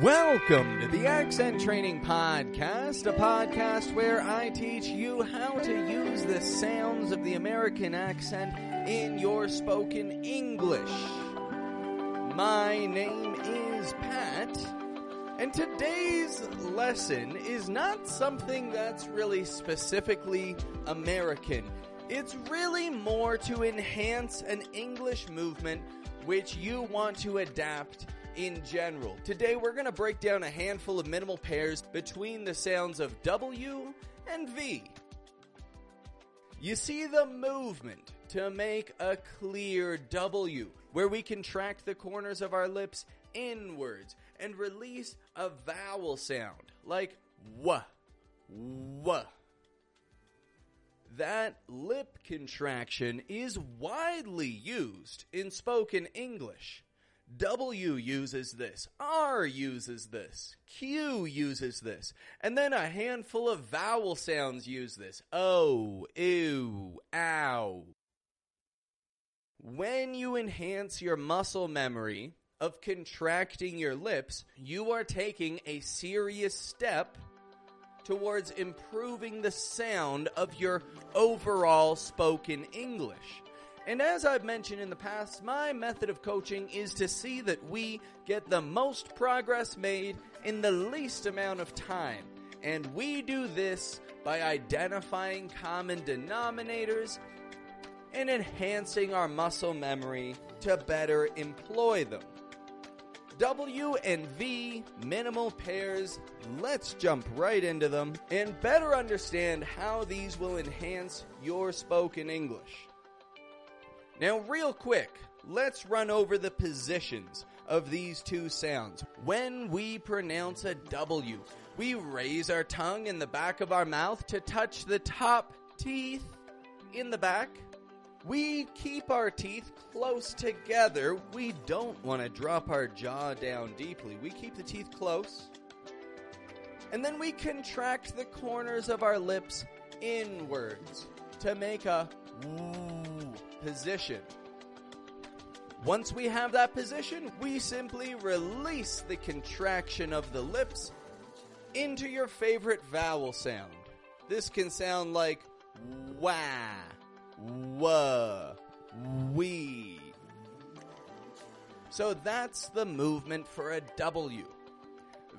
Welcome to the Accent Training Podcast, a podcast where I teach you how to use the sounds of the American accent in your spoken English. My name is Pat, and today's lesson is not something that's really specifically American. It's really more to enhance an English movement which you want to adapt in general. Today we're going to break down a handful of minimal pairs between the sounds of W and V. You see the movement to make a clear W, where we contract the corners of our lips inwards and release a vowel sound like w, w. That lip contraction is widely used in spoken English. W uses this, R uses this, Q uses this, and then a handful of vowel sounds use this. O, ew, ow. When you enhance your muscle memory of contracting your lips, you are taking a serious step towards improving the sound of your overall spoken English. And as I've mentioned in the past, my method of coaching is to see that we get the most progress made in the least amount of time. And we do this by identifying common denominators and enhancing our muscle memory to better employ them. W and V minimal pairs, let's jump right into them and better understand how these will enhance your spoken English. Now, real quick, let's run over the positions of these two sounds. When we pronounce a W, we raise our tongue in the back of our mouth to touch the top teeth in the back. We keep our teeth close together. We don't want to drop our jaw down deeply. We keep the teeth close. And then we contract the corners of our lips inwards to make a position. Once we have that position, we simply release the contraction of the lips into your favorite vowel sound. This can sound like wah, wah, we. So that's the movement for a W.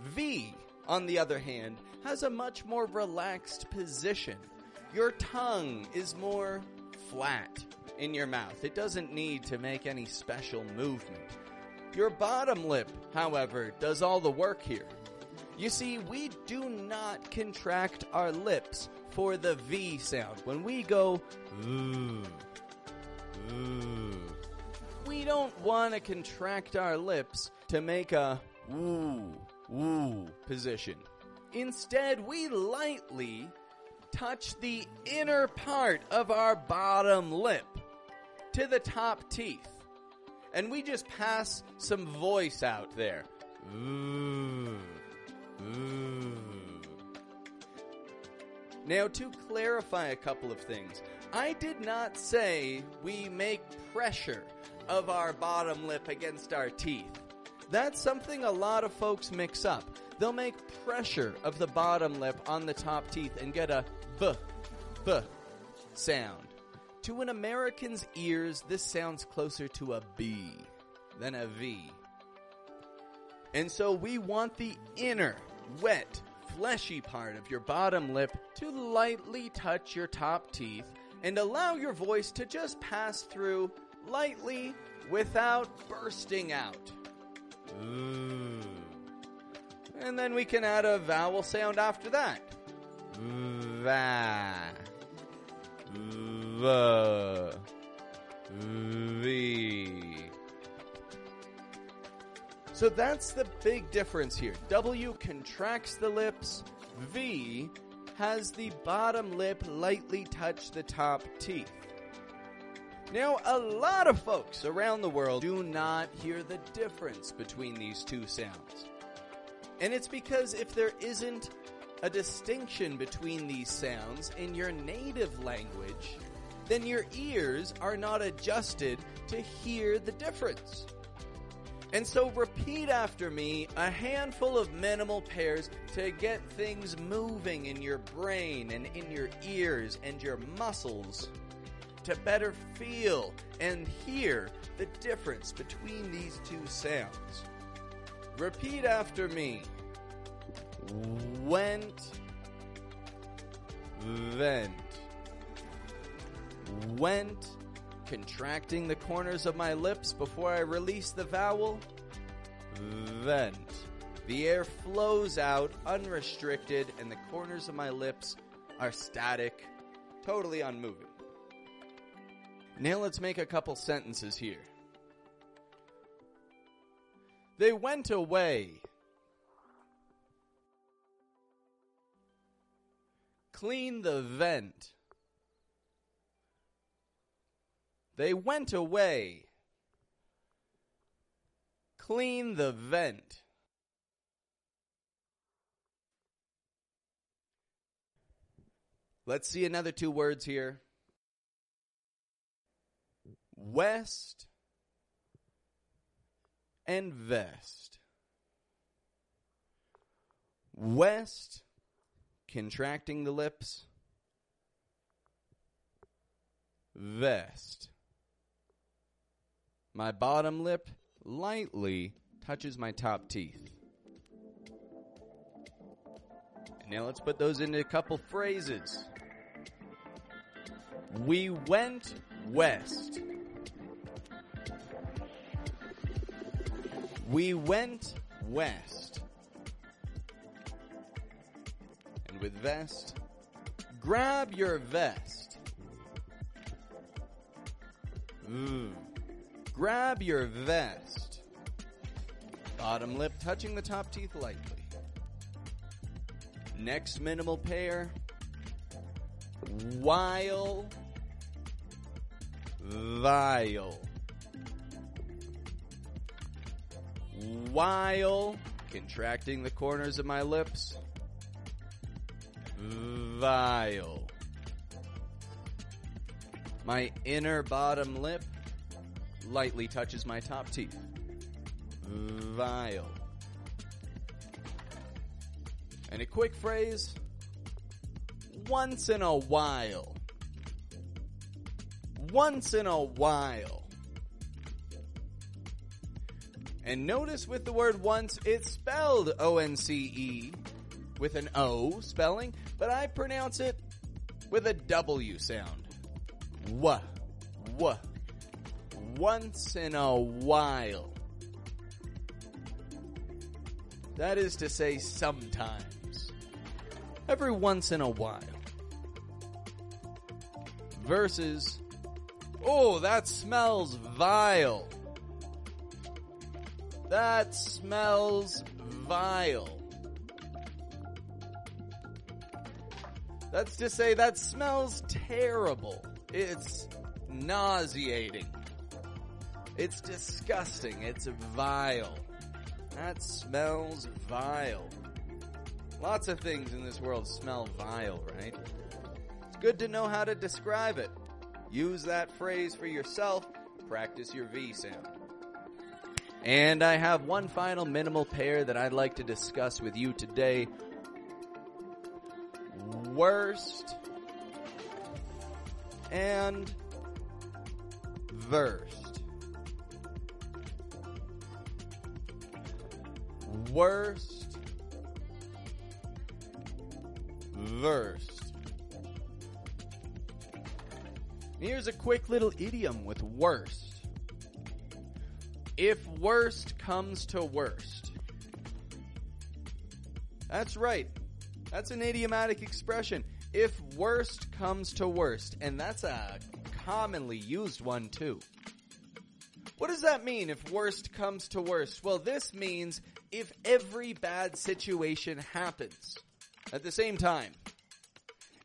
V, on the other hand, has a much more relaxed position. Your tongue is more flat in your mouth. It doesn't need to make any special movement. Your bottom lip, however, does all the work here. You see, we do not contract our lips for the V sound. When we go, ooh, ooh, we don't want to contract our lips to make a woo, woo position. Instead, we lightly touch the inner part of our bottom lip to the top teeth. And we just pass some voice out there. Now, to clarify a couple of things, I did not say we make pressure of our bottom lip against our teeth. That's something a lot of folks mix up. They'll make pressure of the bottom lip on the top teeth and get a b, b sound. To an American's ears, this sounds closer to a B than a V. And so we want the inner, wet, fleshy part of your bottom lip to lightly touch your top teeth and allow your voice to just pass through lightly without bursting out. Ooh. And then we can add a vowel sound after that. Va. V. So that's the big difference here. W contracts the lips, V has the bottom lip lightly touch the top teeth. Now, a lot of folks around the world do not hear the difference between these two sounds. And it's because if there isn't a distinction between these sounds in your native language, then your ears are not adjusted to hear the difference. And so repeat after me a handful of minimal pairs to get things moving in your brain and in your ears and your muscles to better feel and hear the difference between these two sounds. Repeat after me. Went, vent. Went, contracting the corners of my lips before I release the vowel. Vent. The air flows out unrestricted, and the corners of my lips are static, totally unmoving. Now let's make a couple sentences here. They went away. Clean the vent. They went away. Clean the vent. Let's see another two words here. West and vest. West, contracting the lips. Vest. My bottom lip lightly touches my top teeth. Now let's put those into a couple phrases. We went west. We went west. And with vest, grab your vest. Ooh. Grab your vest. Bottom lip touching the top teeth lightly. Next minimal pair. While. Vile. While contracting the corners of my lips. Vile. My inner bottom lip lightly touches my top teeth. Vile. And a quick phrase. Once in a while. Once in a while. And notice with the word once, it's spelled O-N-C-E with an O spelling, but I pronounce it with a W sound. W. W once in a while. That is to say, sometimes. Every once in a while. Versus, oh, that smells vile. That smells vile. That's to say, that smells terrible. It's nauseating. It's disgusting. It's vile. That smells vile. Lots of things in this world smell vile, right? It's good to know how to describe it. Use that phrase for yourself. Practice your V sound. And I have one final minimal pair that I'd like to discuss with you today. Worst and versed. Worst versed. Here's a quick little idiom with worst. If worst comes to worst. That's right. That's an idiomatic expression. If worst comes to worst. And that's a commonly used one too. What does that mean if worst comes to worst? Well, this means if every bad situation happens at the same time.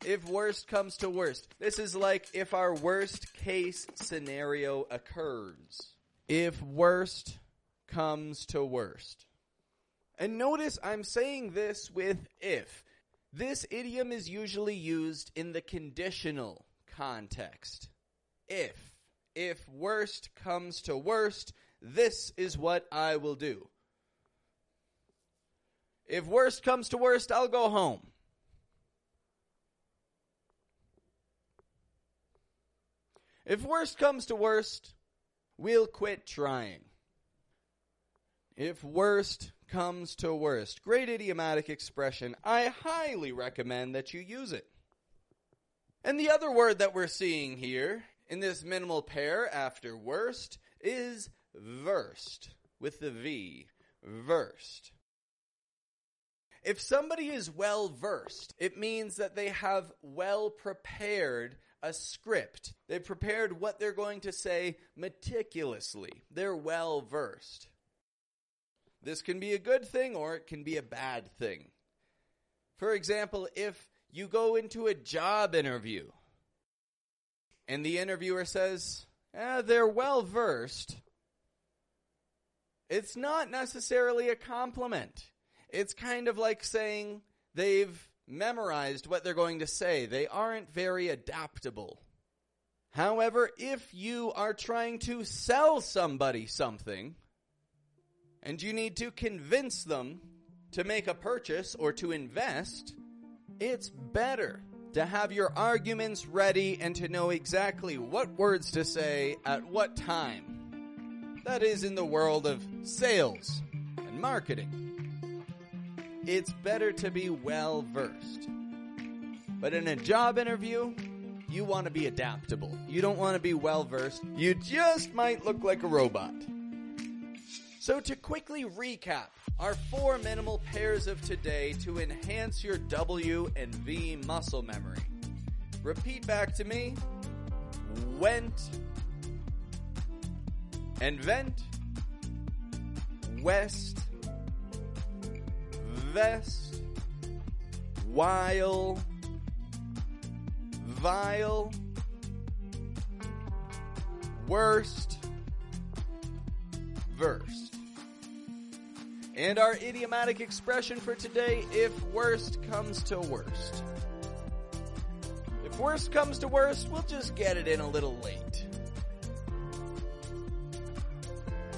If worst comes to worst. This is like if our worst case scenario occurs. If worst comes to worst. And notice I'm saying this with if. This idiom is usually used in the conditional context. If. If worst comes to worst, this is what I will do. If worst comes to worst, I'll go home. If worst comes to worst, we'll quit trying. If worst comes to worst, great idiomatic expression. I highly recommend that you use it. And the other word that we're seeing here in this minimal pair after worst is versed with the V. Versed. If somebody is well versed, it means that they have well prepared a script. They've prepared what they're going to say meticulously. They're well versed. This can be a good thing or it can be a bad thing. For example, if you go into a job interview and the interviewer says, eh, they're well versed, it's not necessarily a compliment. It's kind of like saying they've memorized what they're going to say. They aren't very adaptable. However, if you are trying to sell somebody something and you need to convince them to make a purchase or to invest, it's better to have your arguments ready and to know exactly what words to say at what time. That is in the world of sales and marketing it's better to be well versed. But in a job interview, you want to be adaptable. You don't want to be well versed. You just might look like a robot. So to quickly recap our four minimal pairs of today to enhance your W and V muscle memory. Repeat back to me. Went and vent. West vest, while, vile, worst, versed. And our idiomatic expression for today, if worst comes to worst. If worst comes to worst, we'll just get it in a little late.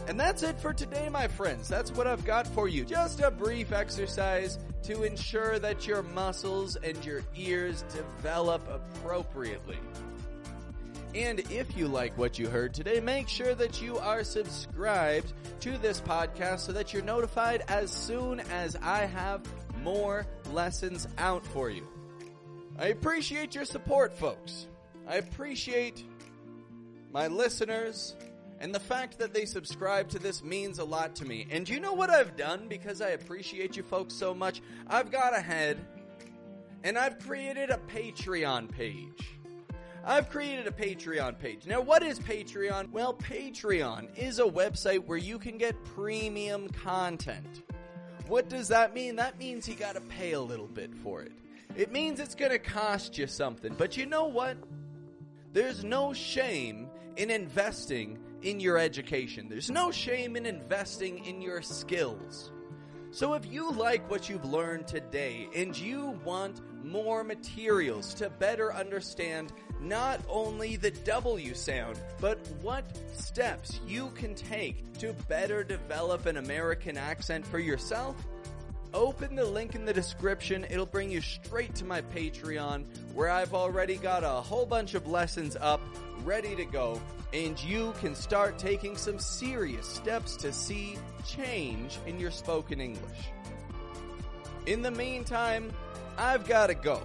And that's it for today, my friends. That's what I've got for you. Just a brief exercise to ensure that your muscles and your ears develop appropriately. And if you like what you heard today, make sure that you are subscribed to this podcast so that you're notified as soon as I have more lessons out for you. I appreciate your support, folks. I appreciate my listeners and the fact that they subscribe to this means a lot to me. And you know what I've done because I appreciate you folks so much? I've got ahead and I've created a Patreon page. I've created a Patreon page. Now, what is Patreon? Well, Patreon is a website where you can get premium content. What does that mean? That means you gotta pay a little bit for it. It means it's gonna cost you something. But you know what? There's no shame in investing in your education. There's no shame in investing in your skills. So if you like what you've learned today and you want more materials to better understand not only the W sound, but what steps you can take to better develop an American accent for yourself, open the link in the description. It'll bring you straight to my Patreon where I've already got a whole bunch of lessons up ready to go and you can start taking some serious steps to see change in your spoken English. In the meantime, I've got to go.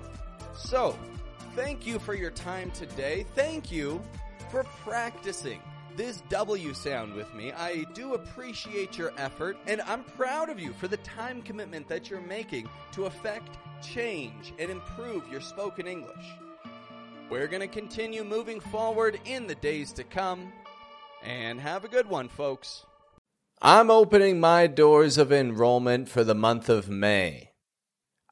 So, thank you for your time today. Thank you for practicing this W sound with me. I do appreciate your effort and I'm proud of you for the time commitment that you're making to affect change and improve your spoken English. We're going to continue moving forward in the days to come. And have a good one, folks. I'm opening my doors of enrollment for the month of May.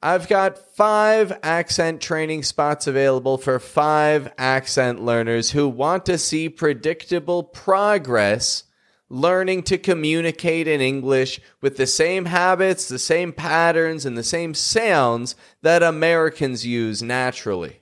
I've got five accent training spots available for five accent learners who want to see predictable progress learning to communicate in English with the same habits, the same patterns, and the same sounds that Americans use naturally.